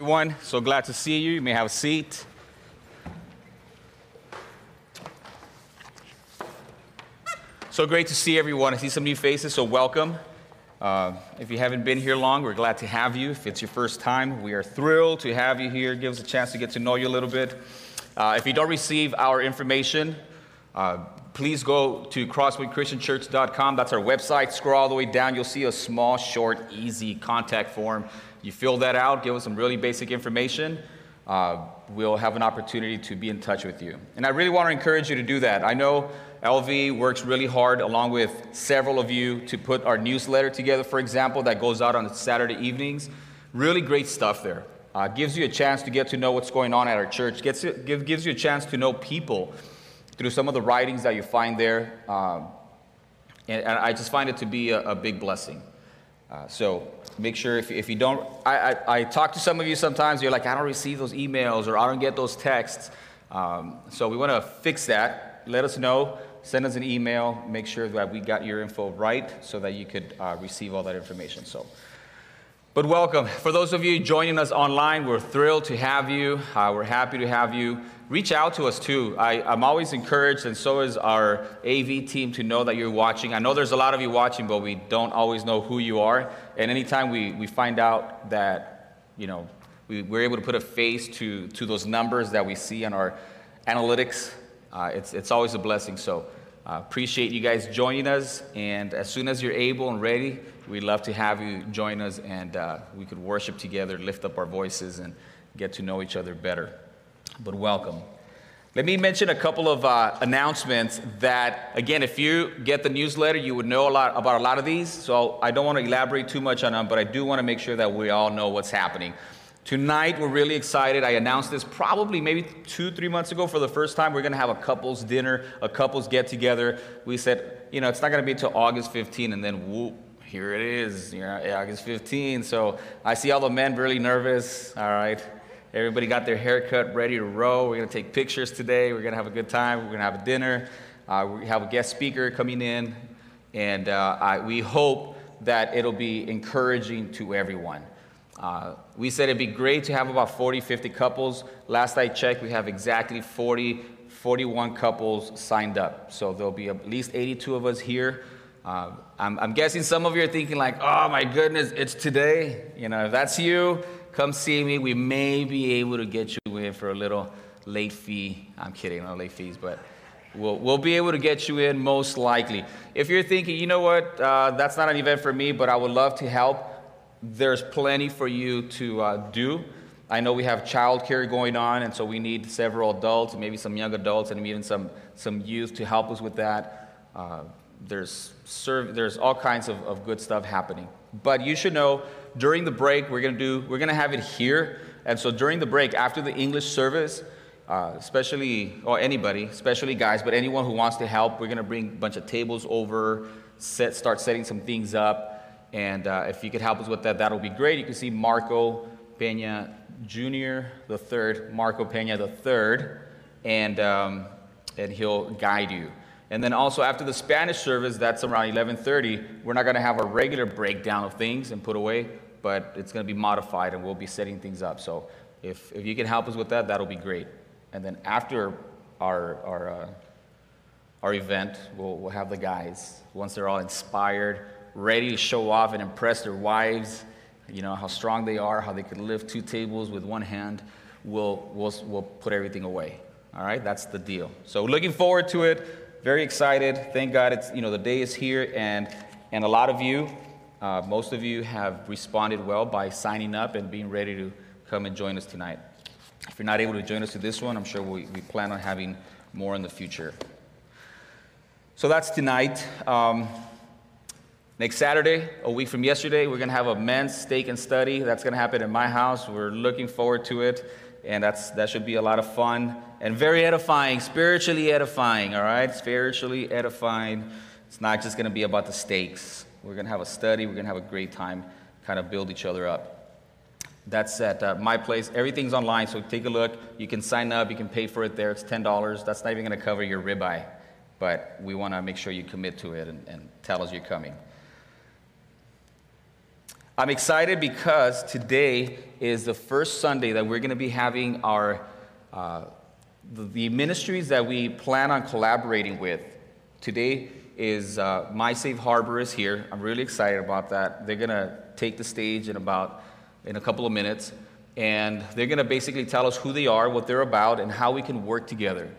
Everyone, so glad to see you. You may have a seat. So great to see everyone. I see some new faces, so welcome. Uh, if you haven't been here long, we're glad to have you. If it's your first time, we are thrilled to have you here. Give us a chance to get to know you a little bit. Uh, if you don't receive our information, uh, please go to crosspointchristianchurch.com. That's our website. Scroll all the way down. You'll see a small, short, easy contact form. You fill that out, give us some really basic information. Uh, we'll have an opportunity to be in touch with you. And I really want to encourage you to do that. I know LV works really hard, along with several of you, to put our newsletter together, for example, that goes out on Saturday evenings. Really great stuff there. Uh, gives you a chance to get to know what's going on at our church, gets, give, gives you a chance to know people through some of the writings that you find there. Um, and, and, I just find it to be a, a big blessing. Uh, so make sure if, if you don't, I, I, I, talk to some of you sometimes, you're like, I don't receive those emails or I don't get those texts. Um, so we want to fix that. Let us know send us an email, make sure that we got your info right so that you could uh, receive all that information. So, but welcome. For those of you joining us online, we're thrilled to have you. Uh, we're happy to have you. Reach out to us too. I, I'm always encouraged, and so is our AV team, to know that you're watching. I know there's a lot of you watching, but we don't always know who you are. And anytime we, we find out that, you know, we, we're able to put a face to, to those numbers that we see on our analytics uh, it's, it's always a blessing. So uh, appreciate you guys joining us. And as soon as you're able and ready, we'd love to have you join us and uh, we could worship together, lift up our voices, and get to know each other better. But welcome. Let me mention a couple of uh, announcements that, again, if you get the newsletter, you would know a lot about a lot of these. So I don't want to elaborate too much on them, but I do want to make sure that we all know what's happening. Tonight, we're really excited. I announced this probably maybe two, three months ago for the first time. We're going to have a couples dinner, a couples get together. We said, you know, it's not going to be until August 15, and then whoop, here it is, you know, August 15. So I see all the men really nervous. All right. Everybody got their haircut ready to roll. We're going to take pictures today. We're going to have a good time. We're going to have a dinner. Uh, we have a guest speaker coming in, and uh, I, we hope that it'll be encouraging to everyone. Uh, we said it'd be great to have about 40, 50 couples. Last I checked, we have exactly 40, 41 couples signed up. So there'll be at least 82 of us here. Uh, I'm, I'm, guessing some of you are thinking like, oh my goodness, it's today. You know, if that's you, come see me. We may be able to get you in for a little late fee. I'm kidding, no late fees, but we'll, we'll be able to get you in most likely. If you're thinking, you know what, uh, that's not an event for me, but I would love to help, there's plenty for you to uh, do. I know we have childcare going on, and so we need several adults, maybe some young adults, and even some, some youth to help us with that. Uh, there's, there's all kinds of, of good stuff happening. But you should know during the break, we're going to do, we're going to have it here. And so during the break, after the English service, uh, especially, or anybody, especially guys, but anyone who wants to help, we're going to bring a bunch of tables over, set, start setting some things up. And uh, if you could help us with that, that'll be great. You can see Marco Pena Jr., the third, Marco Pena the third, and, um, and he'll guide you. And then also after the Spanish service, that's around 11:30. We're not going to have a regular breakdown of things and put away, but it's going to be modified, and we'll be setting things up. So if, if you can help us with that, that'll be great. And then after our our uh, our event, we'll, we'll have the guys once they're all inspired ready to show off and impress their wives, you know, how strong they are, how they could lift two tables with one hand, we'll, we'll, we'll put everything away. All right, that's the deal. So looking forward to it. Very excited. Thank God it's, you know, the day is here, and, and a lot of you, uh, most of you have responded well by signing up and being ready to come and join us tonight. If you're not able to join us to this one, I'm sure we, we plan on having more in the future. So that's tonight. Um, Next Saturday, a week from yesterday, we're going to have a men's steak and study. That's going to happen in my house. We're looking forward to it, and that's, that should be a lot of fun and very edifying, spiritually edifying, all right? Spiritually edifying. It's not just going to be about the stakes. We're going to have a study. We're going to have a great time, kind of build each other up. That's at uh, my place. Everything's online, so take a look. You can sign up. You can pay for it there. It's $10. That's not even going to cover your ribeye, but we want to make sure you commit to it and, and tell us you're coming. I'm excited because today is the first Sunday that we're going to be having our uh, the, ministries that we plan on collaborating with. Today is uh, My Safe Harbor is here. I'm really excited about that. They're going to take the stage in about in a couple of minutes, and they're going to basically tell us who they are, what they're about, and how we can work together.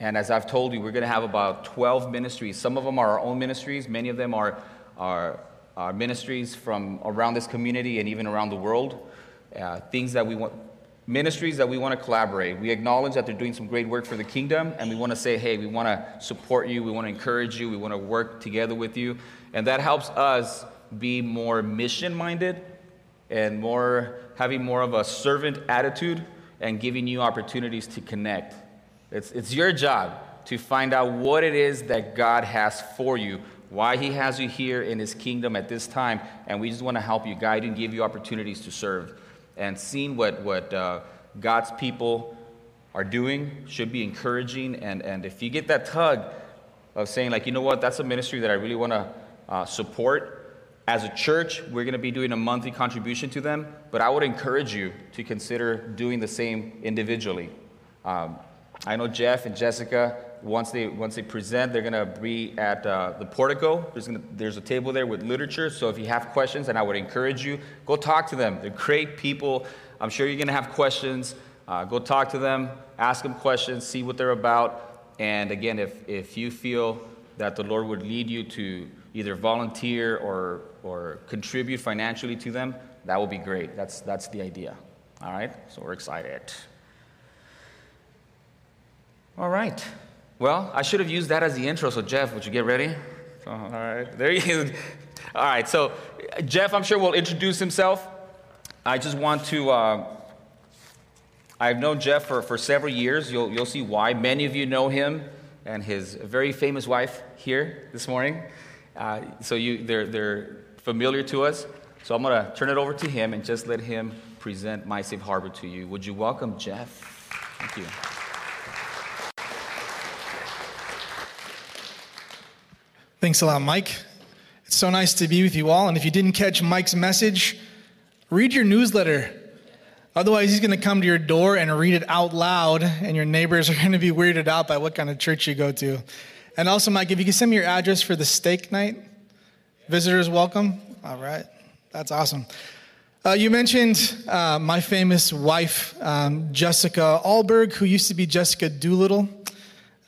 And as I've told you, we're going to have about 12 ministries. Some of them are our own ministries. Many of them are, are, are ministries from around this community and even around the world. Uh, things that we want, ministries that we want to collaborate. We acknowledge that they're doing some great work for the kingdom, and we want to say, hey, we want to support you, we want to encourage you, we want to work together with you. And that helps us be more mission minded and more having more of a servant attitude and giving you opportunities to connect it's, it's your job to find out what it is that God has for you, why He has you here in His kingdom at this time, and we just want to help you, guide you, and give you opportunities to serve. And seeing what, what uh, God's people are doing should be encouraging. And, and if you get that tug of saying, like, you know what, that's a ministry that I really want to uh, support, as a church, we're going to be doing a monthly contribution to them, but I would encourage you to consider doing the same individually. Um, I know Jeff and Jessica, once they, once they present, they're to be at uh, the portico. There's, gonna, there's a table there with literature. So if you have questions, and I would encourage you, go talk to them. They're great people. I'm sure you're to have questions. Uh, go talk to them, ask them questions, see what they're about. And again, if, if you feel that the Lord would lead you to either volunteer or, or contribute financially to them, that would be great. That's, that's the idea. All right? So we're excited. All right. Well, I should have used that as the intro. So, Jeff, would you get ready? all right. There he is. All right. So, Jeff, I'm sure will introduce himself. I just want to. Uh, I've known Jeff for, for several years. You'll, you'll see why. Many of you know him and his very famous wife here this morning. Uh, so you, they're, they're familiar to us. So I'm going to turn it over to him and just let him present My Safe Harbor to you. Would you welcome Jeff? Thank you. Thanks a lot, Mike. It's so nice to be with you all. And if you didn't catch Mike's message, read your newsletter. Otherwise, he's going to come to your door and read it out loud, and your neighbors are going to be weirded out by what kind of church you go to. And also, Mike, if you can send me your address for the steak night, visitors welcome. All right, that's awesome. Uh, you mentioned uh, my famous wife, um, Jessica Alberg, who used to be Jessica Doolittle.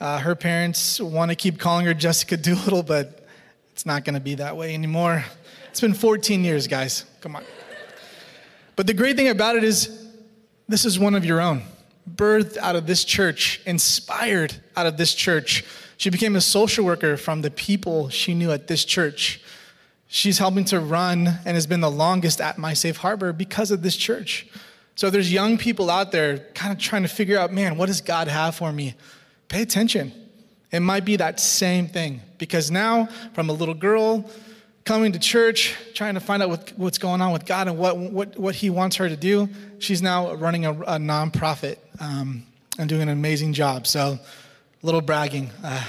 Uh, her parents want to keep calling her Jessica Doolittle, but it's not going to be that way anymore. It's been 14 years, guys. Come on. But the great thing about it is, this is one of your own, birthed out of this church, inspired out of this church. She became a social worker from the people she knew at this church. She's helping to run and has been the longest at My Safe Harbor because of this church. So there's young people out there kind of trying to figure out, man, what does God have for me? Pay attention. It might be that same thing because now, from a little girl coming to church, trying to find out what, what's going on with God and what, what, what He wants her to do, she's now running a, a nonprofit um, and doing an amazing job. So, a little bragging. Uh,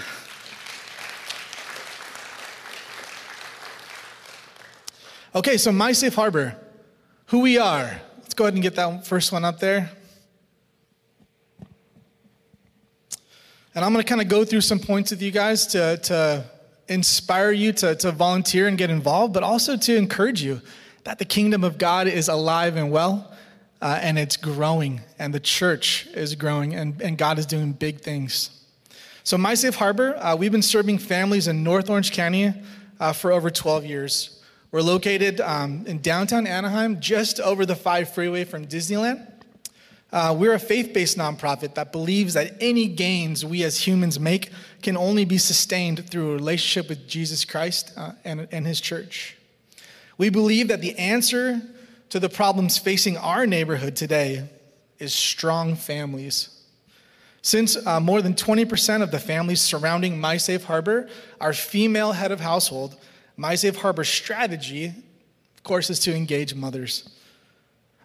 okay, so My Safe Harbor, who we are. Let's go ahead and get that first one up there. And I'm going to kind of go through some points with you guys to, to inspire you to, to volunteer and get involved, but also to encourage you that the kingdom of God is alive and well, uh, and it's growing, and the church is growing, and, and God is doing big things. So, My Safe Harbor, uh, we've been serving families in North Orange County uh, for over 12 years. We're located um, in downtown Anaheim, just over the 5 freeway from Disneyland. Uh, we're a faith based nonprofit that believes that any gains we as humans make can only be sustained through a relationship with Jesus Christ uh, and, and his church. We believe that the answer to the problems facing our neighborhood today is strong families. Since uh, more than 20% of the families surrounding My Safe Harbor are female head of household, My Safe Harbor's strategy, of course, is to engage mothers.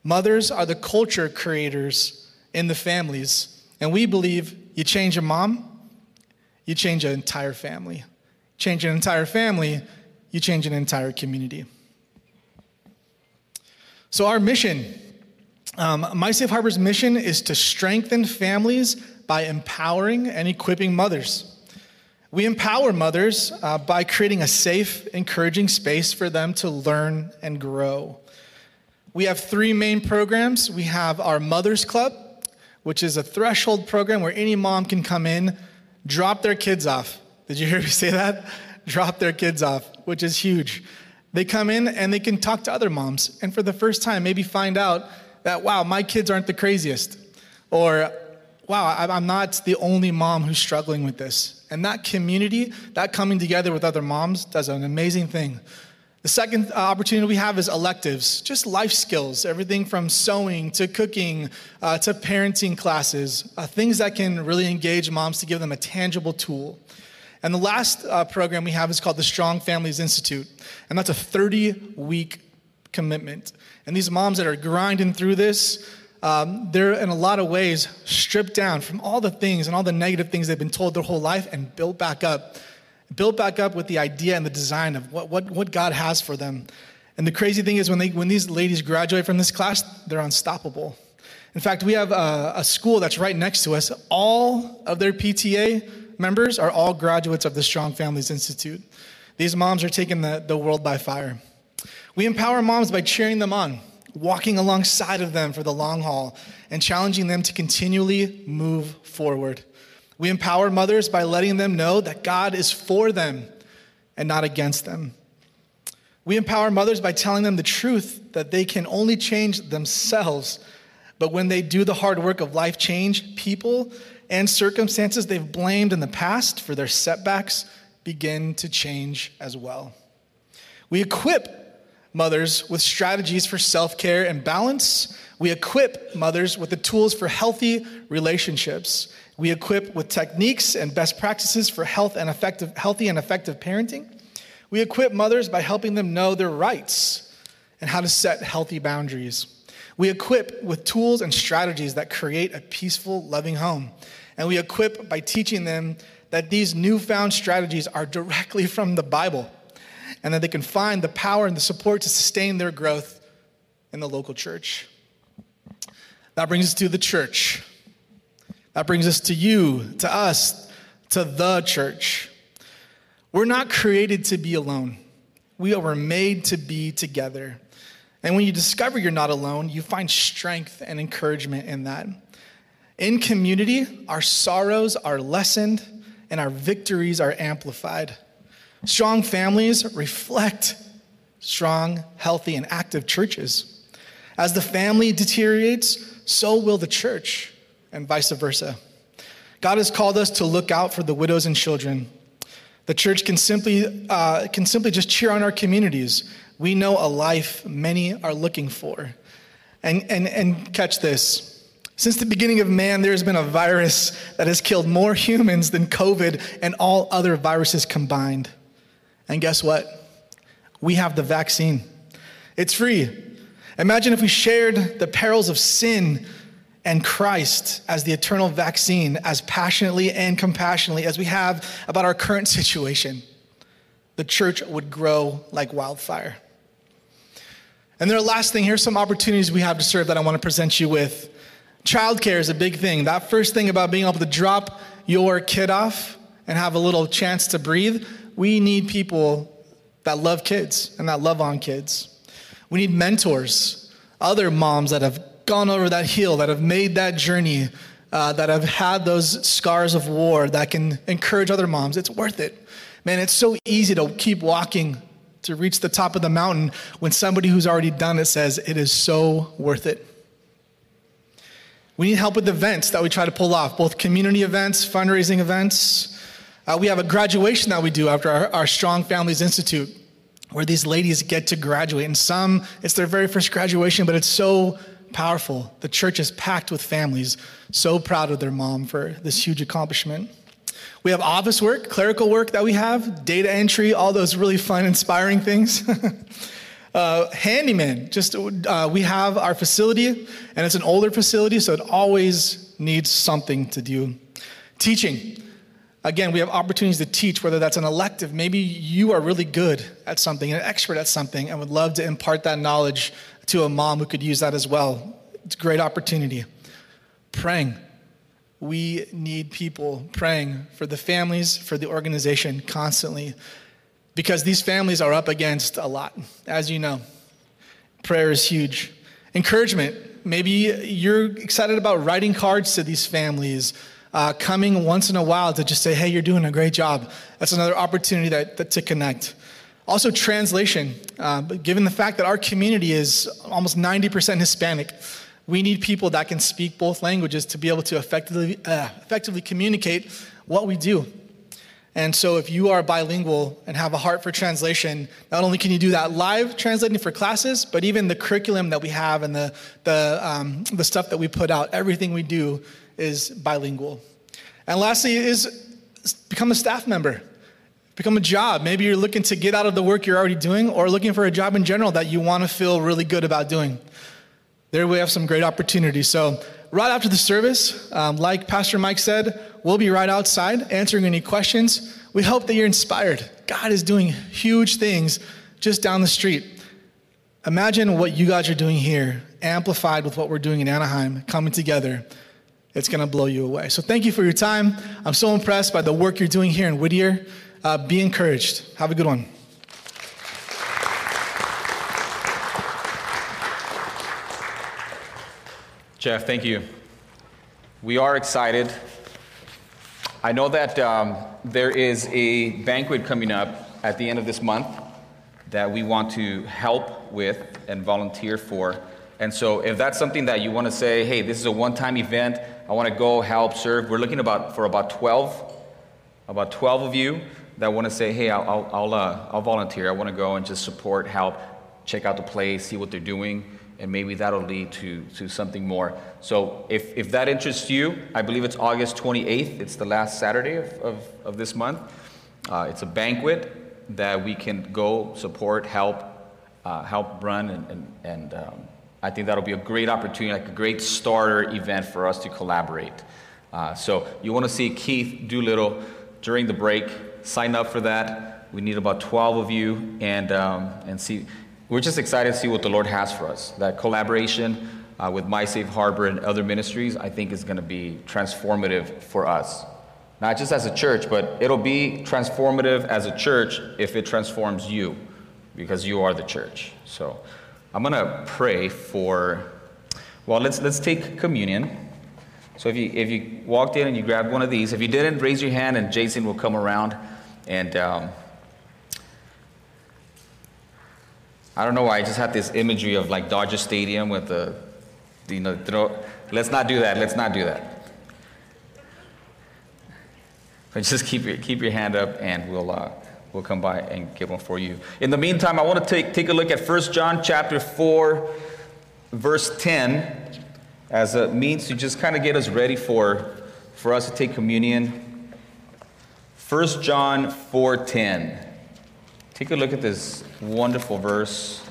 Mothers are the culture creators in the families. And we believe you change a mom, you change an entire family. Change an entire family, you change an entire community. So, our mission, um, My Safe Harbor's mission is to strengthen families by empowering and equipping mothers. We empower mothers uh, by creating a safe, encouraging space for them to learn and grow. We have three main programs. We have our Mothers Club, which is a threshold program where any mom can come in, drop their kids off. Did you hear me say that? Drop their kids off, which is huge. They come in and they can talk to other moms, and for the first time, maybe find out that, wow, my kids aren't the craziest. Or, wow, I'm not the only mom who's struggling with this. And that community, that coming together with other moms, does an amazing thing. The second uh, opportunity we have is electives, just life skills, everything from sewing to cooking uh, to parenting classes, uh, things that can really engage moms to give them a tangible tool. And the last uh, program we have is called the Strong Families Institute, and that's a 30 week commitment. And these moms that are grinding through this, um, they're in a lot of ways stripped down from all the things and all the negative things they've been told their whole life and built back up. Built back up with the idea and the design of what, what, what God has for them. And the crazy thing is, when, they, when these ladies graduate from this class, they're unstoppable. In fact, we have a, a school that's right next to us. All of their PTA members are all graduates of the Strong Families Institute. These moms are taking the, the world by fire. We empower moms by cheering them on, walking alongside of them for the long haul, and challenging them to continually move forward. We empower mothers by letting them know that God is for them and not against them. We empower mothers by telling them the truth that they can only change themselves, but when they do the hard work of life change, people and circumstances they've blamed in the past for their setbacks begin to change as well. We equip mothers with strategies for self care and balance. We equip mothers with the tools for healthy relationships. We equip with techniques and best practices for health and effective, healthy and effective parenting. We equip mothers by helping them know their rights and how to set healthy boundaries. We equip with tools and strategies that create a peaceful, loving home. And we equip by teaching them that these newfound strategies are directly from the Bible and that they can find the power and the support to sustain their growth in the local church. That brings us to the church. That brings us to you, to us, to the church. We're not created to be alone. We were made to be together. And when you discover you're not alone, you find strength and encouragement in that. In community, our sorrows are lessened and our victories are amplified. Strong families reflect strong, healthy, and active churches. As the family deteriorates, so will the church, and vice versa. God has called us to look out for the widows and children. The church can simply, uh, can simply just cheer on our communities. We know a life many are looking for. And, and, and catch this since the beginning of man, there's been a virus that has killed more humans than COVID and all other viruses combined. And guess what? We have the vaccine. It's free. Imagine if we shared the perils of sin and Christ as the eternal vaccine as passionately and compassionately as we have about our current situation. The church would grow like wildfire. And then the last thing, here's some opportunities we have to serve that I want to present you with. Childcare is a big thing. That first thing about being able to drop your kid off and have a little chance to breathe, we need people that love kids and that love on kids. We need mentors, other moms that have gone over that hill, that have made that journey, uh, that have had those scars of war, that can encourage other moms. It's worth it. Man, it's so easy to keep walking to reach the top of the mountain when somebody who's already done it says it is so worth it. We need help with events that we try to pull off, both community events, fundraising events, uh, we have a graduation that we do after our, our Strong Families Institute, where these ladies get to graduate. And some, it's their very first graduation, but it's so powerful. The church is packed with families, so proud of their mom for this huge accomplishment. We have office work, clerical work that we have, data entry, all those really fun, inspiring things. uh, handyman, just uh, we have our facility, and it's an older facility, so it always needs something to do. Teaching. Again, we have opportunities to teach, whether that's an elective. Maybe you are really good at something, an expert at something, and would love to impart that knowledge to a mom who could use that as well. It's a great opportunity. Praying. We need people praying for the families, for the organization constantly, because these families are up against a lot, as you know. Prayer is huge. Encouragement. Maybe you're excited about writing cards to these families, uh, coming once in a while to just say, hey, you're doing a great job. That's another opportunity that, that to connect. Also, translation. Uh, given the fact that our community is almost 90% Hispanic, we need people that can speak both languages to be able to effectively, uh, effectively communicate what we do. And so, if you are bilingual and have a heart for translation, not only can you do that live translating for classes, but even the curriculum that we have and the, the, um, the stuff that we put out, everything we do is bilingual. And lastly, is become a staff member, become a job. Maybe you're looking to get out of the work you're already doing or looking for a job in general that you want to feel really good about doing. There we have some great opportunities. So, right after the service, um, like Pastor Mike said, we'll be right outside answering any questions. We hope that you're inspired. God is doing huge things just down the street. Imagine what you guys are doing here, amplified with what we're doing in Anaheim, coming together. It's going to blow you away. So, thank you for your time. I'm so impressed by the work you're doing here in Whittier. Uh, be encouraged. Have a good one. Jeff, thank you. We are excited. I know that um, there is a banquet coming up at the end of this month that we want to help with and volunteer for. And so, if that's something that you want to say, hey, this is a one time event, I want to go help serve, we're looking about, for about 12, about 12 of you that want to say, hey, I'll, I'll, uh, I'll volunteer. I want to go and just support, help, check out the place, see what they're doing and maybe that'll lead to, to something more. So if, if that interests you, I believe it's August 28th. It's the last Saturday of, of, of this month. Uh, it's a banquet that we can go support, help, uh, help run, and, and, and um, I think that'll be a great opportunity, like a great starter event for us to collaborate. Uh, so you want to see Keith Doolittle during the break, sign up for that. We need about 12 of you and, um, and see we're just excited to see what the Lord has for us. That collaboration uh, with My Safe Harbor and other ministries, I think, is going to be transformative for us. Not just as a church, but it'll be transformative as a church if it transforms you, because you are the church. So I'm going to pray for, well, let's, let's take communion. So if you, if you walked in and you grabbed one of these, if you didn't, raise your hand and Jason will come around and. Um, I don't know why I just had this imagery of like Dodger Stadium with the, you know, throw. Let's not do that. Let's not do that. But just keep your, keep your hand up and we'll, uh, we'll come by and get one for you. In the meantime, I want to take, take a look at 1 John chapter 4, verse 10, as a means to just kind of get us ready for, for us to take communion. 1 John 4:10. Take a look at this wonderful verse.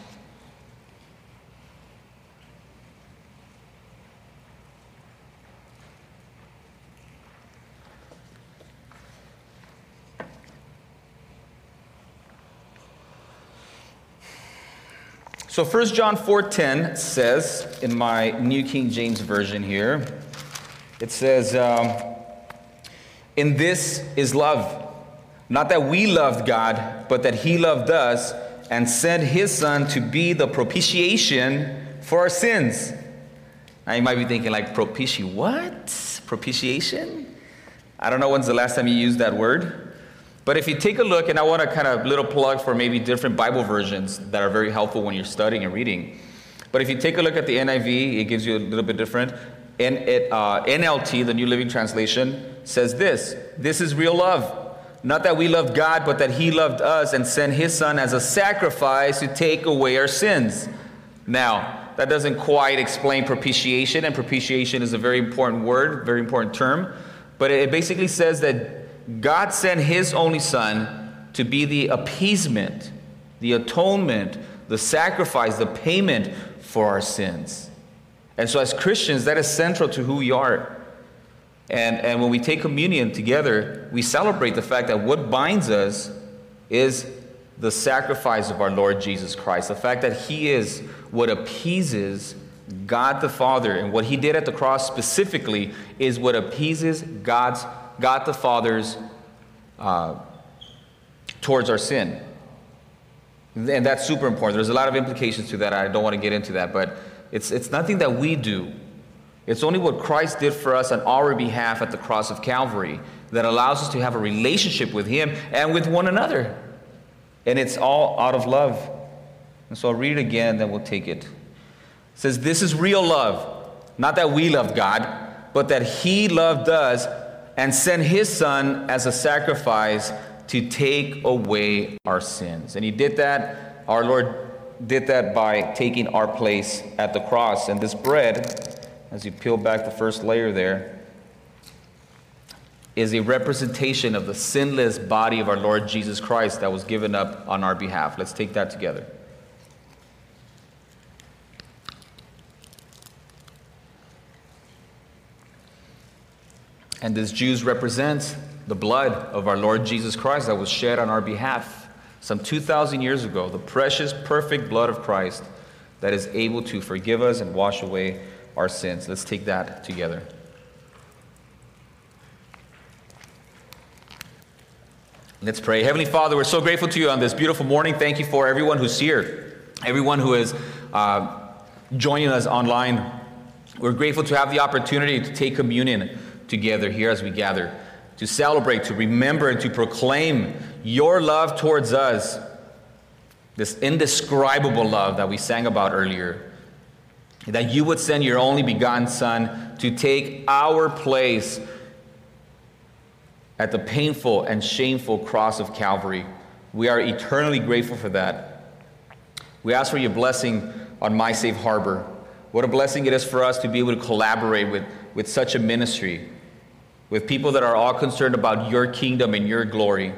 So 1 John 4:10 says in my New King James version here, it says, um, "In this is love, not that we loved God, but that He loved us and sent His Son to be the propitiation for our sins. Now you might be thinking, like, propitiation, what? Propitiation? I don't know when's the last time you used that word. But if you take a look, and I want to kind of little plug for maybe different Bible versions that are very helpful when you're studying and reading. But if you take a look at the NIV, it gives you a little bit different. And it, uh, NLT, the New Living Translation, says this This is real love. Not that we loved God, but that He loved us and sent His Son as a sacrifice to take away our sins. Now, that doesn't quite explain propitiation, and propitiation is a very important word, very important term. But it basically says that God sent His only Son to be the appeasement, the atonement, the sacrifice, the payment for our sins. And so, as Christians, that is central to who we are. And, and when we take communion together, we celebrate the fact that what binds us is the sacrifice of our Lord Jesus Christ. The fact that He is what appeases God the Father, and what He did at the cross specifically is what appeases God's, God the Father's uh, towards our sin. And that's super important. There's a lot of implications to that. I don't want to get into that, but it's, it's nothing that we do. It's only what Christ did for us on our behalf at the cross of Calvary that allows us to have a relationship with Him and with one another. And it's all out of love. And so I'll read it again, then we'll take it. It says, This is real love. Not that we loved God, but that He loved us and sent His Son as a sacrifice to take away our sins. And He did that. Our Lord did that by taking our place at the cross. And this bread, as you peel back the first layer there, is a representation of the sinless body of our Lord Jesus Christ that was given up on our behalf. Let's take that together. And this juice represents the blood of our Lord Jesus Christ that was shed on our behalf some 2,000 years ago, the precious, perfect blood of Christ that is able to forgive us and wash away our sins. Let's take that together. Let's pray. Heavenly Father, we're so grateful to you on this beautiful morning. Thank you for everyone who's here, everyone who is uh, joining us online. We're grateful to have the opportunity to take communion together here as we gather, to celebrate, to remember, and to proclaim your love towards us, this indescribable love that we sang about earlier. That you would send your only begotten Son to take our place at the painful and shameful cross of Calvary. We are eternally grateful for that. We ask for your blessing on My Safe Harbor. What a blessing it is for us to be able to collaborate with, with such a ministry, with people that are all concerned about your kingdom and your glory.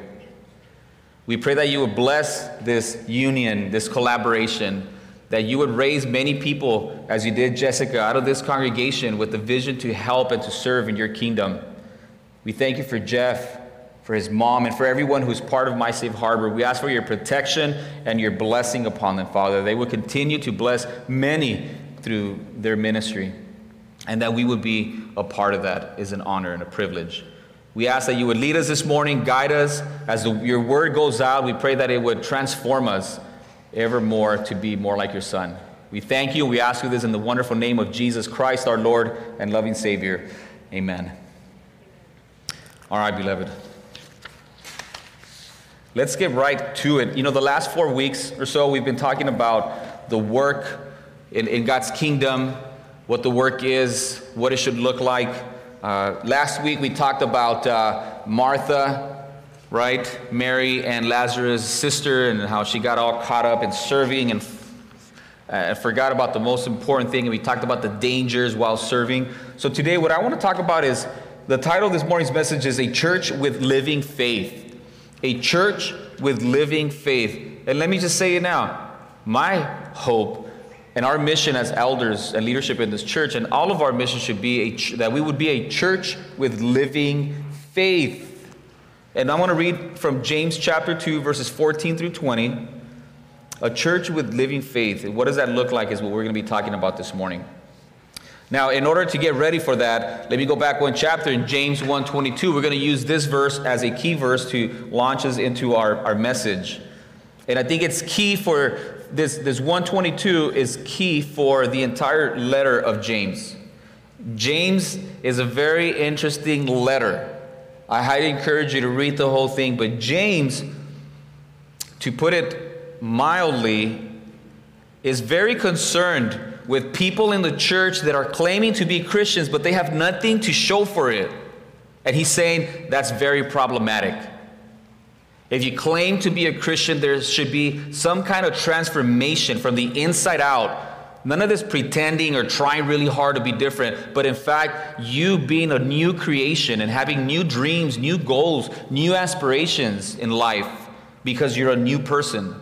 We pray that you would bless this union, this collaboration, that you would raise many people, as you did Jessica, out of this congregation with the vision to help and to serve in your kingdom. We thank you for Jeff, for his mom, and for everyone who's part of My Safe Harbor. We ask for your protection and your blessing upon them, Father. They will continue to bless many through their ministry. And that we would be a part of that is an honor and a privilege. We ask that you would lead us this morning, guide us as the, your word goes out. We pray that it would transform us ever more to be more like your Son. We thank you. We ask you this in the wonderful name of Jesus Christ, our Lord and loving Savior. Amen. All right, beloved. Let's get right to it. You know, the last four weeks or so, we've been talking about the work in, in God's kingdom, what the work is, what it should look like. Uh, last week, we talked about uh, Martha, right? Mary and Lazarus' sister, and how she got all caught up in serving and uh, forgot about the most important thing. And we talked about the dangers while serving. So today, what I want to talk about is the title of this morning's message is A Church with Living Faith. A Church with Living Faith. And let me just say it now. My hope and our mission as elders and leadership in this church, and all of our mission should be ch- that we would be a church with living faith. And I want to read from James chapter 2, verses 14 through 20. A church with living faith. what does that look like is what we're going to be talking about this morning. Now, in order to get ready for that, let me go back one chapter in James 1:22. We're going to use this verse as a key verse to launch us into our, our message. And I think it's key for this, this 122 is key for the entire letter of James. James is a very interesting letter. I highly encourage you to read the whole thing, but James, to put it mildly, is very concerned with people in the church that are claiming to be Christians, but they have nothing to show for it. And he's saying that's very problematic. If you claim to be a Christian, there should be some kind of transformation from the inside out. None of this pretending or trying really hard to be different, but in fact, you being a new creation and having new dreams, new goals, new aspirations in life because you're a new person.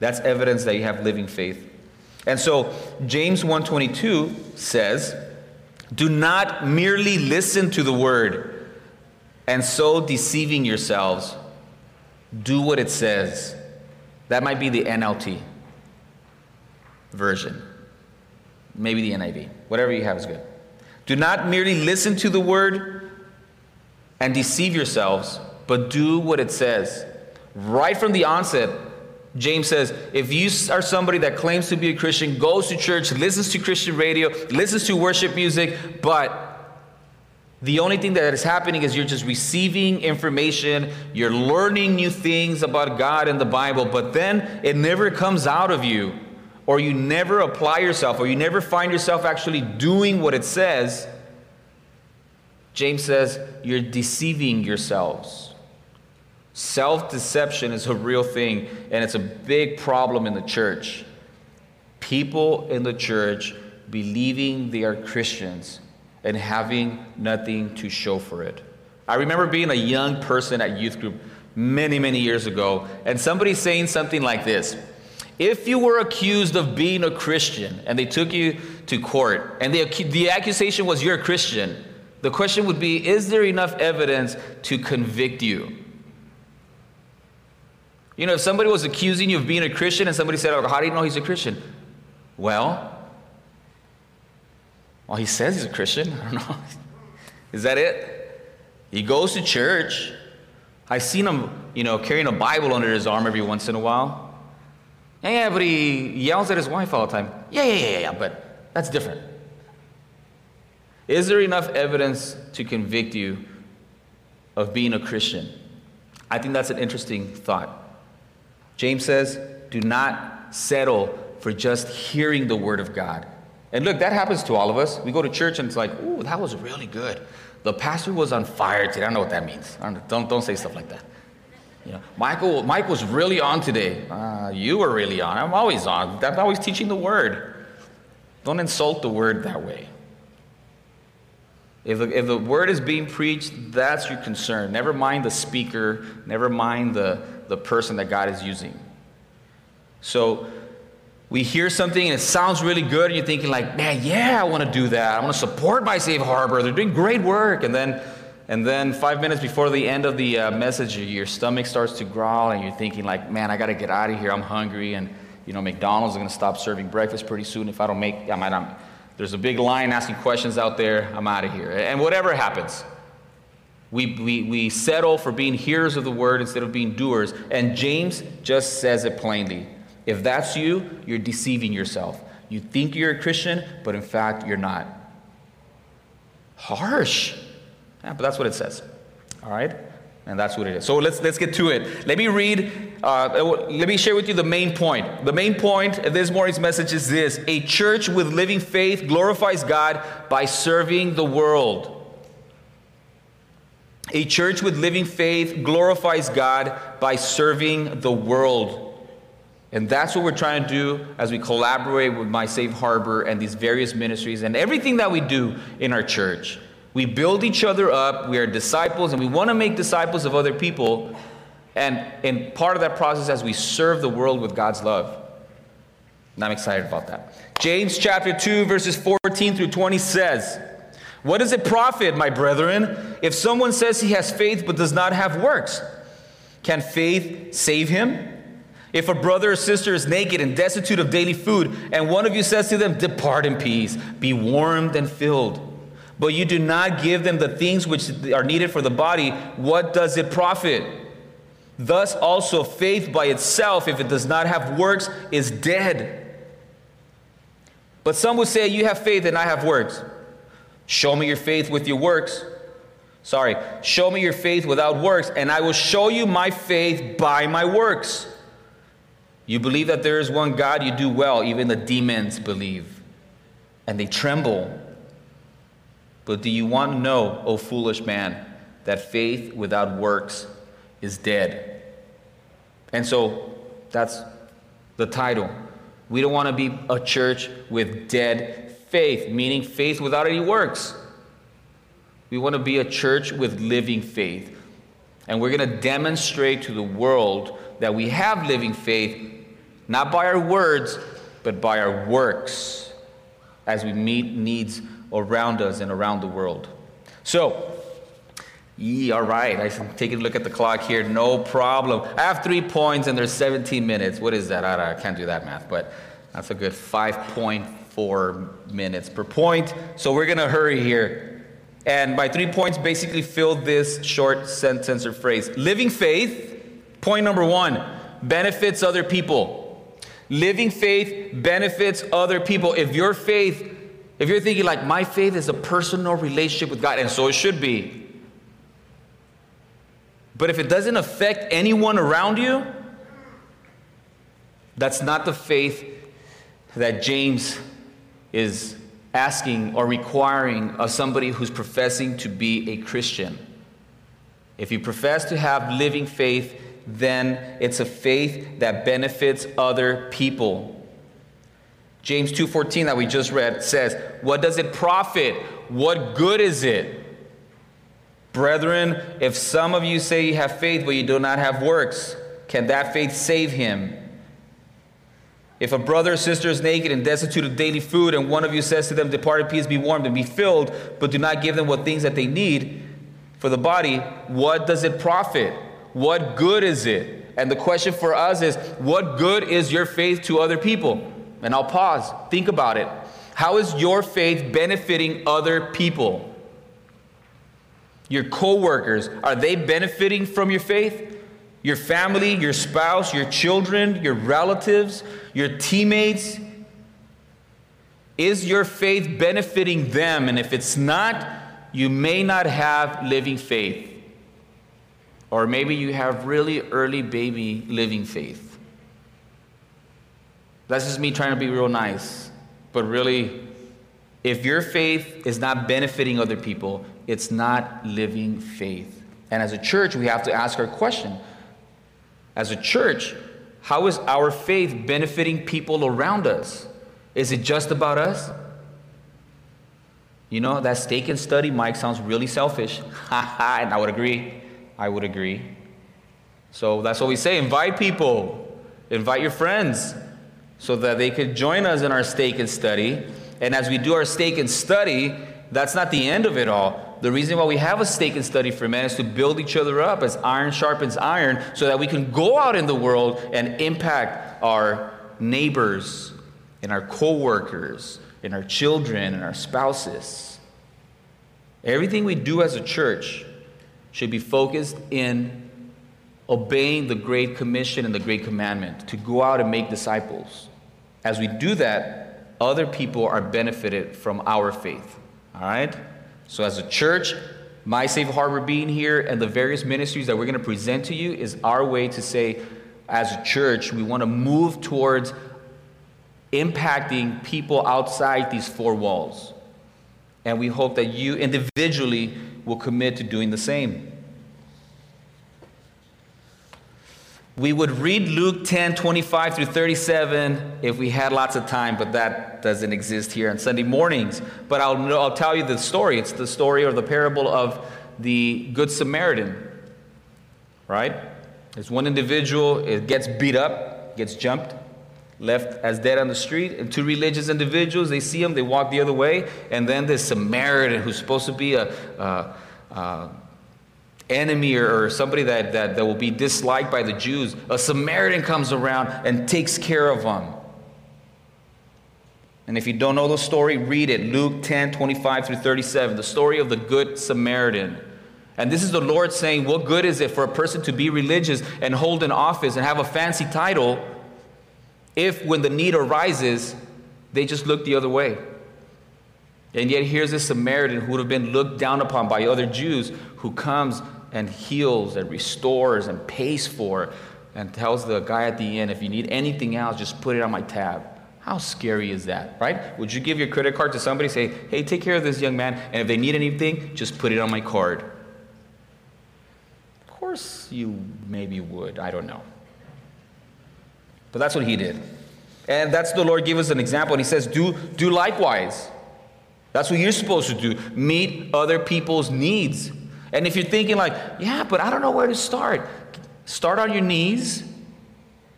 That's evidence that you have living faith. And so James 1:22 says, "Do not merely listen to the word and so deceiving yourselves. Do what it says. That might be the NLT version. Maybe the NIV. Whatever you have is good. Do not merely listen to the word and deceive yourselves, but do what it says. Right from the onset, James says, if you are somebody that claims to be a Christian, goes to church, listens to Christian radio, listens to worship music, but the only thing that is happening is you're just receiving information, you're learning new things about God and the Bible, but then it never comes out of you, or you never apply yourself, or you never find yourself actually doing what it says. James says, you're deceiving yourselves. Self deception is a real thing, and it's a big problem in the church. People in the church believing they are Christians and having nothing to show for it. I remember being a young person at youth group many, many years ago, and somebody saying something like this If you were accused of being a Christian and they took you to court, and the, the accusation was you're a Christian, the question would be Is there enough evidence to convict you? You know, if somebody was accusing you of being a Christian and somebody said, oh, How do you know he's a Christian? Well, well, he says he's a Christian. I don't know. Is that it? He goes to church. I've seen him, you know, carrying a Bible under his arm every once in a while. Yeah, yeah, but he yells at his wife all the time. Yeah, yeah, yeah, yeah, but that's different. Is there enough evidence to convict you of being a Christian? I think that's an interesting thought. James says, do not settle for just hearing the word of God. And look, that happens to all of us. We go to church and it's like, ooh, that was really good. The pastor was on fire today. I don't know what that means. Don't, don't, don't say stuff like that. You know, Michael, Mike was really on today. Uh, you were really on. I'm always on. I'm always teaching the word. Don't insult the word that way. If the, if the word is being preached, that's your concern. Never mind the speaker, never mind the, the person that God is using. So we hear something and it sounds really good, and you're thinking, like, man, yeah, I want to do that. I want to support My Safe Harbor. They're doing great work. And then and then five minutes before the end of the uh, message, your stomach starts to growl, and you're thinking, like, man, I got to get out of here. I'm hungry, and you know, McDonald's is going to stop serving breakfast pretty soon. If I don't make, I might, I'm, there's a big line asking questions out there. I'm out of here. And whatever happens, we, we, we settle for being hearers of the word instead of being doers. And James just says it plainly. If that's you, you're deceiving yourself. You think you're a Christian, but in fact, you're not. Harsh. Yeah, but that's what it says. All right? And that's what it is. So let's, let's get to it. Let me read, uh, let me share with you the main point. The main point of this morning's message is this A church with living faith glorifies God by serving the world. A church with living faith glorifies God by serving the world. And that's what we're trying to do as we collaborate with My Safe Harbor and these various ministries and everything that we do in our church. We build each other up. We are disciples, and we want to make disciples of other people. And, and part of that process as we serve the world with God's love. And I'm excited about that. James chapter 2, verses 14 through 20 says, What does it profit, my brethren, if someone says he has faith but does not have works? Can faith save him? If a brother or sister is naked and destitute of daily food, and one of you says to them, Depart in peace, be warmed and filled but you do not give them the things which are needed for the body, what does it profit? Thus also faith by itself, if it does not have works, is dead. But some would say, You have faith and I have works. Show me your faith with your works. Sorry, show me your faith without works, and I will show you my faith by my works. You believe that there is one God, you do well. Even the demons believe, and they tremble. But do you want to know, O foolish man, that faith without works is dead? And so that's the title. We don't want to be a church with dead faith, meaning faith without any works. We want to be a church with living faith. And we're going to demonstrate to the world that we have living faith, not by our words, but by our works as we meet needs around us and around the world. So, Yeah, all right. I'm taking a look at the clock here. No problem. I have three points and there's 17 minutes. What is that? I, I can't do that math, but that's a good 5.4 minutes per point. So we're going to hurry here. And by three points, basically fill this short sentence or phrase. Living faith, point number one, benefits other people. Living faith benefits other people. If your faith, if you're thinking like, my faith is a personal relationship with God, and so it should be, but if it doesn't affect anyone around you, that's not the faith that James is asking or requiring of somebody who's professing to be a Christian. If you profess to have living faith, then it's a faith that benefits other people. James 2:14 that we just read says, "What does it profit? What good is it Brethren, if some of you say you have faith but you do not have works, can that faith save him? If a brother or sister is naked and destitute of daily food, and one of you says to them, Depart in peace, be warmed and be filled, but do not give them what things that they need for the body, what does it profit? What good is it? And the question for us is, what good is your faith to other people? And I'll pause. Think about it. How is your faith benefiting other people? your coworkers, are they benefiting from your faith? Your family, your spouse, your children, your relatives, your teammates? Is your faith benefiting them? And if it's not, you may not have living faith. Or maybe you have really early baby living faith. That's just me trying to be real nice. But really, if your faith is not benefiting other people, it's not living faith. And as a church, we have to ask our question. As a church, how is our faith benefiting people around us? Is it just about us? You know, that steak and study, Mike, sounds really selfish. and I would agree. I would agree. So that's what we say invite people, invite your friends so that they could join us in our steak and study. And as we do our steak and study, that's not the end of it all. The reason why we have a steak and study for men is to build each other up as iron sharpens iron so that we can go out in the world and impact our neighbors and our co-workers and our children and our spouses. Everything we do as a church should be focused in obeying the great commission and the great commandment to go out and make disciples. As we do that, other people are benefited from our faith. All right? So, as a church, My Safe Harbor being here and the various ministries that we're going to present to you is our way to say, as a church, we want to move towards impacting people outside these four walls. And we hope that you individually will commit to doing the same. We would read Luke 10 25 through 37 if we had lots of time, but that doesn't exist here on Sunday mornings. But I'll, I'll tell you the story. It's the story or the parable of the Good Samaritan, right? There's one individual, it gets beat up, gets jumped, left as dead on the street, and two religious individuals, they see him, they walk the other way, and then this Samaritan who's supposed to be a, a, a enemy or, or somebody that, that, that will be disliked by the Jews, a Samaritan comes around and takes care of them. And if you don't know the story, read it Luke 10 25 through 37, the story of the Good Samaritan. And this is the Lord saying, What good is it for a person to be religious and hold an office and have a fancy title if, when the need arises, they just look the other way? And yet, here's this Samaritan who would have been looked down upon by other Jews who comes and heals and restores and pays for and tells the guy at the end, if you need anything else, just put it on my tab. How scary is that, right? Would you give your credit card to somebody, say, hey, take care of this young man, and if they need anything, just put it on my card? Of course, you maybe would. I don't know. But that's what he did. And that's the Lord gave us an example. And he says, do, do likewise. That's what you're supposed to do. Meet other people's needs. And if you're thinking, like, yeah, but I don't know where to start, start on your knees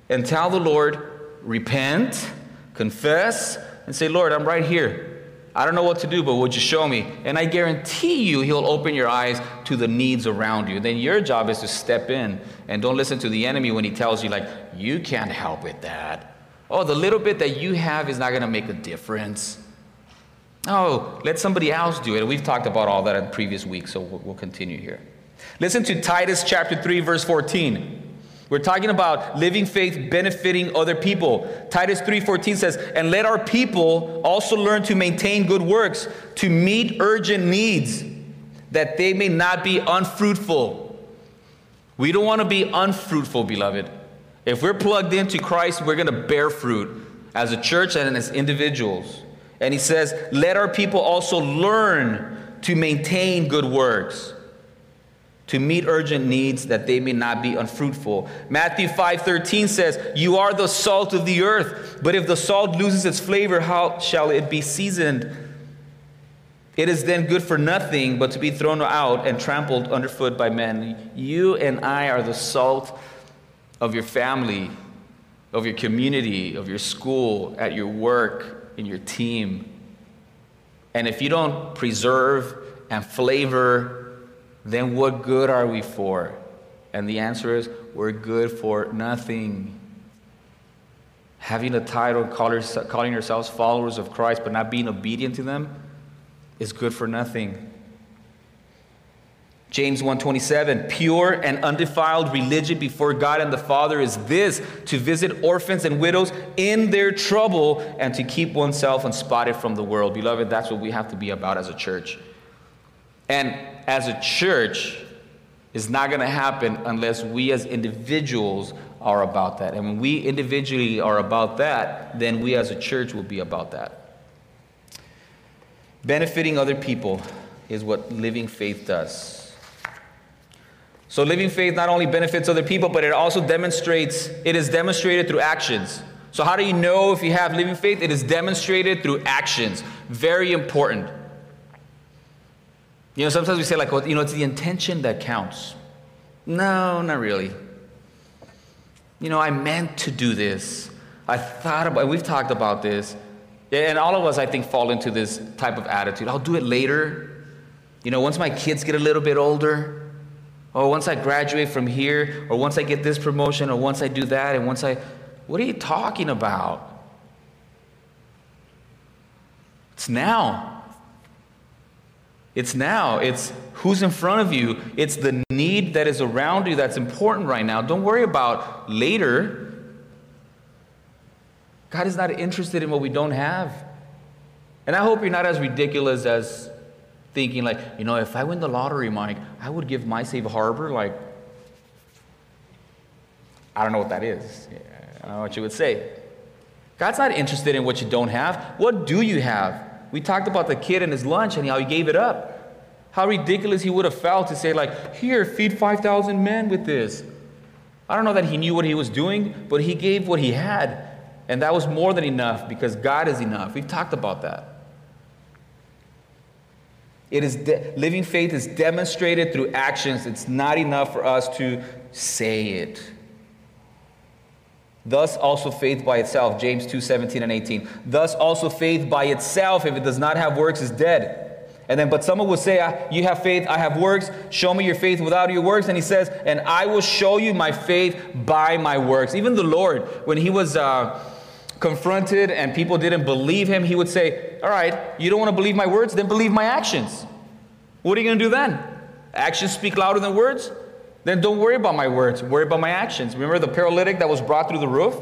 and tell the Lord, repent, confess, and say, Lord, I'm right here. I don't know what to do, but would you show me? And I guarantee you, he'll open your eyes to the needs around you. Then your job is to step in and don't listen to the enemy when he tells you, like, you can't help with that. Oh, the little bit that you have is not going to make a difference. Oh, let somebody else do it. We've talked about all that in previous weeks, so we'll continue here. Listen to Titus chapter 3, verse 14. We're talking about living faith benefiting other people. Titus 3:14 says, "And let our people also learn to maintain good works, to meet urgent needs, that they may not be unfruitful." We don't want to be unfruitful, beloved. If we're plugged into Christ, we're going to bear fruit as a church and as individuals. And he says, "Let our people also learn to maintain good works." To meet urgent needs that they may not be unfruitful. Matthew 5:13 says, "You are the salt of the earth, but if the salt loses its flavor, how shall it be seasoned? It is then good for nothing but to be thrown out and trampled underfoot by men." You and I are the salt of your family, of your community, of your school, at your work, in your team. And if you don't preserve and flavor then what good are we for? And the answer is we're good for nothing. Having a title, calling yourselves followers of Christ, but not being obedient to them is good for nothing. James 1:27 Pure and undefiled religion before God and the Father is this to visit orphans and widows in their trouble and to keep oneself unspotted from the world. Beloved, that's what we have to be about as a church. And as a church is not going to happen unless we as individuals are about that. And when we individually are about that, then we as a church will be about that. Benefiting other people is what living faith does. So living faith not only benefits other people, but it also demonstrates, it is demonstrated through actions. So how do you know if you have living faith? It is demonstrated through actions. Very important. You know, sometimes we say, like, well, you know, it's the intention that counts. No, not really. You know, I meant to do this. I thought about we've talked about this. And all of us, I think, fall into this type of attitude. I'll do it later. You know, once my kids get a little bit older, or once I graduate from here, or once I get this promotion, or once I do that, and once I. What are you talking about? It's now. It's now. It's who's in front of you. It's the need that is around you that's important right now. Don't worry about later. God is not interested in what we don't have. And I hope you're not as ridiculous as thinking, like, you know, if I win the lottery, Mike, I would give my safe harbor, like, I don't know what that is. I don't know what you would say. God's not interested in what you don't have. What do you have? We talked about the kid and his lunch and how he gave it up. How ridiculous he would have felt to say, like, here, feed 5,000 men with this. I don't know that he knew what he was doing, but he gave what he had. And that was more than enough because God is enough. We've talked about that. It is de- living faith is demonstrated through actions. It's not enough for us to say it. Thus also faith by itself, James 2 17 and 18. Thus also faith by itself, if it does not have works, is dead. And then, but someone will say, ah, You have faith, I have works. Show me your faith without your works. And he says, And I will show you my faith by my works. Even the Lord, when he was uh, confronted and people didn't believe him, he would say, All right, you don't want to believe my words? Then believe my actions. What are you going to do then? Actions speak louder than words? Then don't worry about my words, worry about my actions. Remember the paralytic that was brought through the roof?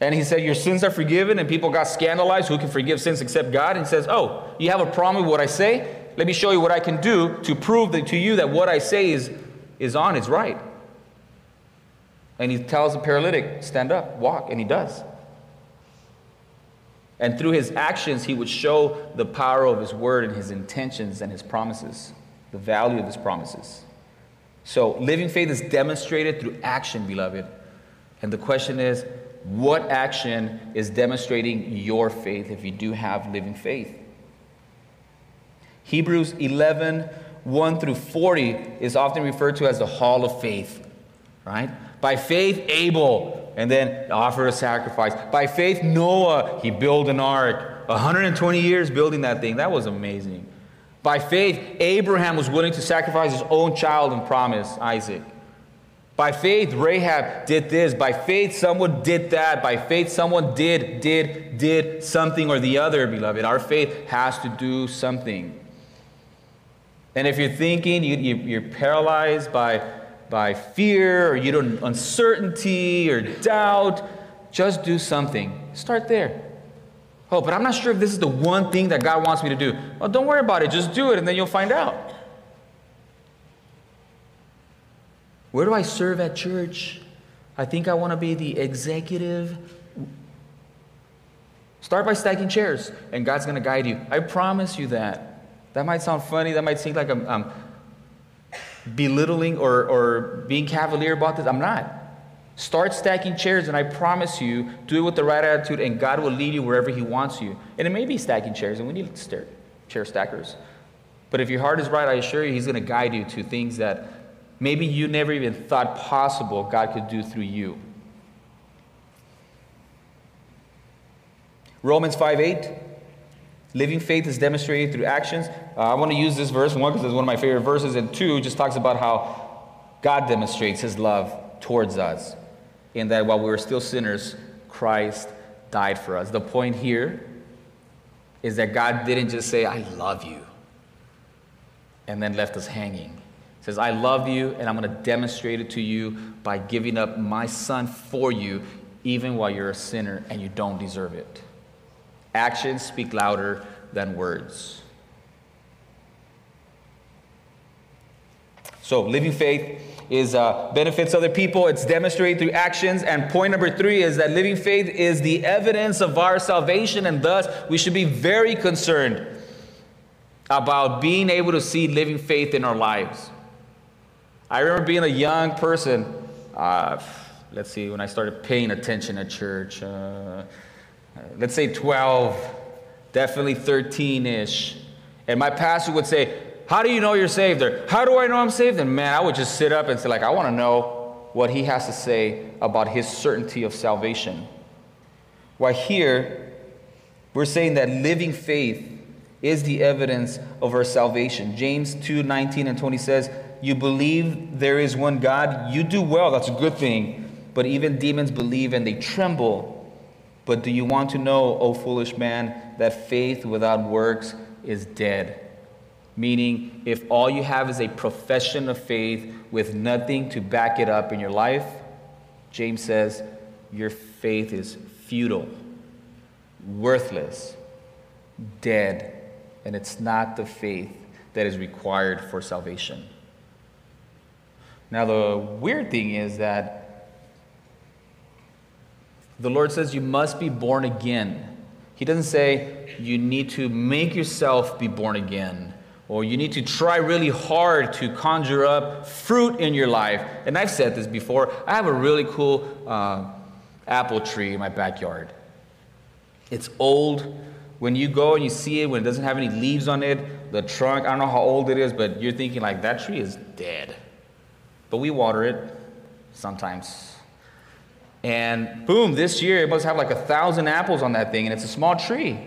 And he said, Your sins are forgiven, and people got scandalized. Who can forgive sins except God? And he says, Oh, you have a problem with what I say? Let me show you what I can do to prove to you that what I say is, is on, is right. And he tells the paralytic, Stand up, walk, and he does. And through his actions, he would show the power of his word and his intentions and his promises, the value of his promises. So, living faith is demonstrated through action, beloved. And the question is, what action is demonstrating your faith if you do have living faith? Hebrews 11, 1 through 40 is often referred to as the hall of faith, right? By faith, Abel, and then offer a sacrifice. By faith, Noah, he built an ark. 120 years building that thing. That was amazing. By faith, Abraham was willing to sacrifice his own child and promise, Isaac. By faith, Rahab did this. By faith, someone did that. By faith, someone did, did, did something or the other, beloved. Our faith has to do something. And if you're thinking you, you, are paralyzed by, by fear or you don't uncertainty or doubt, just do something. Start there. Oh, but I'm not sure if this is the one thing that God wants me to do. Well, don't worry about it. Just do it and then you'll find out. Where do I serve at church? I think I want to be the executive. Start by stacking chairs, and God's going to guide you. I promise you that. That might sound funny. That might seem like I'm, I'm belittling or, or being cavalier about this. I'm not. Start stacking chairs, and I promise you, do it with the right attitude, and God will lead you wherever He wants you. And it may be stacking chairs, and we need chair stackers. But if your heart is right, I assure you, He's going to guide you to things that maybe you never even thought possible God could do through you. Romans 5 8. Living faith is demonstrated through actions. Uh, I want to use this verse, one, because it's one of my favorite verses, and two, just talks about how God demonstrates his love towards us. In that while we were still sinners, Christ died for us. The point here is that God didn't just say, I love you, and then left us hanging He says, I love you, and I'm going to demonstrate it to you by giving up my son for you, even while you're a sinner and you don't deserve it. Actions speak louder than words. So, living faith is uh, benefits other people. It's demonstrated through actions. And point number three is that living faith is the evidence of our salvation, and thus we should be very concerned about being able to see living faith in our lives. I remember being a young person. Uh, let's see, when I started paying attention at church, uh, let's say 12, definitely 13 ish. And my pastor would say, How do you know you're saved? Or How do I know I'm saved? And man, I would just sit up and say, like, I want to know what he has to say about his certainty of salvation. Why here, we're saying that living faith is the evidence of our salvation. James 2 19 and 20 says, you believe there is one God, you do well. That's a good thing. But even demons believe and they tremble. But do you want to know, O foolish man, that faith without works is dead? Meaning, if all you have is a profession of faith with nothing to back it up in your life, James says, your faith is futile, worthless, dead, and it's not the faith that is required for salvation. Now, the weird thing is that the Lord says you must be born again. He doesn't say you need to make yourself be born again or you need to try really hard to conjure up fruit in your life. And I've said this before. I have a really cool uh, apple tree in my backyard. It's old. When you go and you see it, when it doesn't have any leaves on it, the trunk, I don't know how old it is, but you're thinking, like, that tree is dead. But we water it sometimes. And boom, this year it must have like a thousand apples on that thing, and it's a small tree.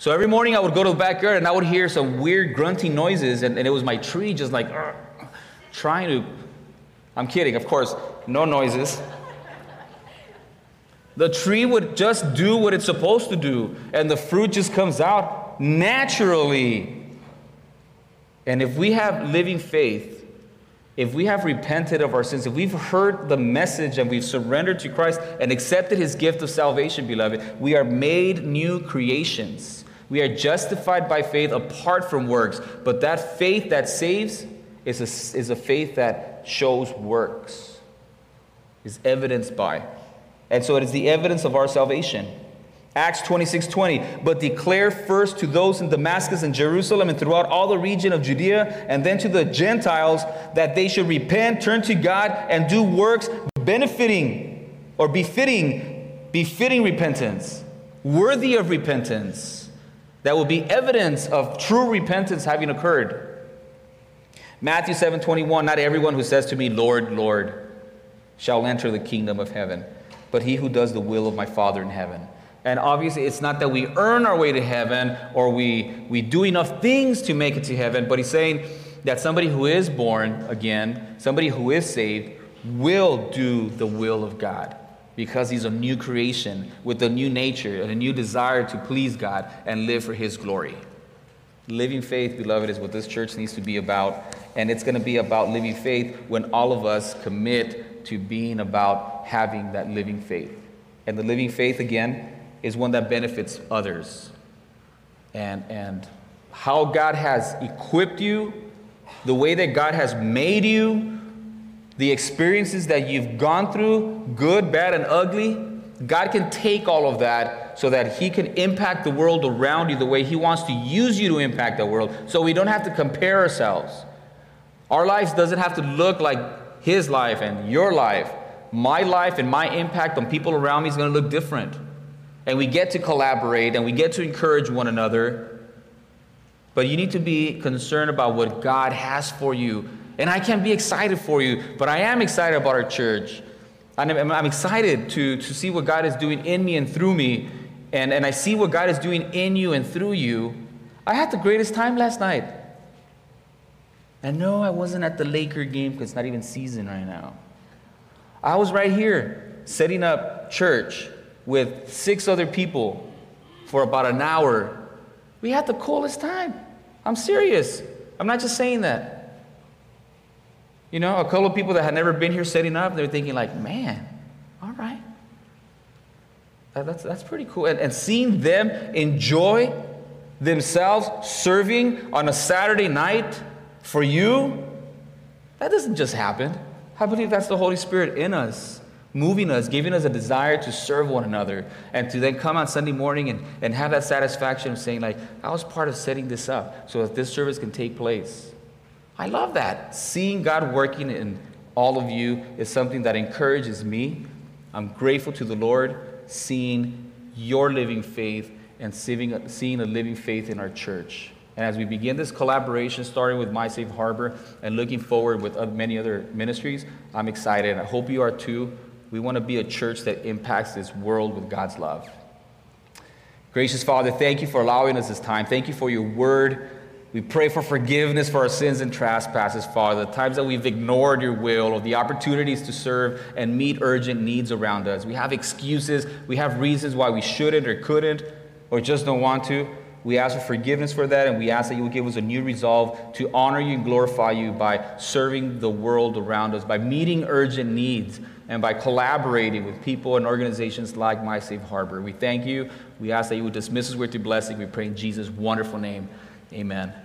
So every morning I would go to the backyard and I would hear some weird grunting noises, and, and it was my tree just like uh, trying to. I'm kidding, of course, no noises. The tree would just do what it's supposed to do, and the fruit just comes out naturally. And if we have living faith, if we have repented of our sins, if we've heard the message and we've surrendered to Christ and accepted his gift of salvation, beloved, we are made new creations. We are justified by faith apart from works. But that faith that saves is a, is a faith that shows works, is evidenced by. And so it is the evidence of our salvation. Acts 26 20. But declare first to those in Damascus and Jerusalem and throughout all the region of Judea, and then to the Gentiles, that they should repent, turn to God, and do works benefiting or befitting, befitting repentance, worthy of repentance. That will be evidence of true repentance having occurred. Matthew 7 21. Not everyone who says to me, Lord, Lord, shall enter the kingdom of heaven, but he who does the will of my Father in heaven. And obviously, it's not that we earn our way to heaven or we, we do enough things to make it to heaven, but he's saying that somebody who is born again, somebody who is saved, will do the will of God because he's a new creation with a new nature and a new desire to please God and live for his glory. Living faith, beloved, is what this church needs to be about. And it's going to be about living faith when all of us commit to being about having that living faith. And the living faith, again, is one that benefits others. And, and how God has equipped you, the way that God has made you, the experiences that you've gone through, good, bad, and ugly, God can take all of that so that He can impact the world around you the way He wants to use you to impact the world. So we don't have to compare ourselves. Our lives doesn't have to look like His life and your life. My life and my impact on people around me is going to look different. And we get to collaborate and we get to encourage one another. But you need to be concerned about what God has for you. And I can't be excited for you, but I am excited about our church. I'm, I'm excited to, to see what God is doing in me and through me. And, and I see what God is doing in you and through you. I had the greatest time last night. And no, I wasn't at the Laker game because it's not even season right now. I was right here setting up church with six other people for about an hour. We had the coolest time. I'm serious. I'm not just saying that. You know, a couple of people that had never been here setting up, they're thinking like, man, all right. That's, that's pretty cool. And, and seeing them enjoy themselves serving on a Saturday night for you, that doesn't just happen. I believe that's the Holy Spirit in us, moving us, giving us a desire to serve one another, and to then come on Sunday morning and, and have that satisfaction of saying, like, I was part of setting this up so that this service can take place. I love that. Seeing God working in all of you is something that encourages me. I'm grateful to the Lord seeing your living faith and seeing, seeing a living faith in our church. And as we begin this collaboration, starting with My Safe Harbor and looking forward with many other ministries, I'm excited. I hope you are too. We want to be a church that impacts this world with God's love. Gracious Father, thank you for allowing us this time. Thank you for your word. We pray for forgiveness for our sins and trespasses, Father, the times that we've ignored your will or the opportunities to serve and meet urgent needs around us. We have excuses, we have reasons why we shouldn't or couldn't or just don't want to. We ask for forgiveness for that, and we ask that you give us a new resolve to honor you and glorify you by serving the world around us, by meeting urgent needs, and by collaborating with people and organizations like My Safe Harbor. We thank you. We ask that you would dismiss us with your blessing. We pray in Jesus' wonderful name. Amen.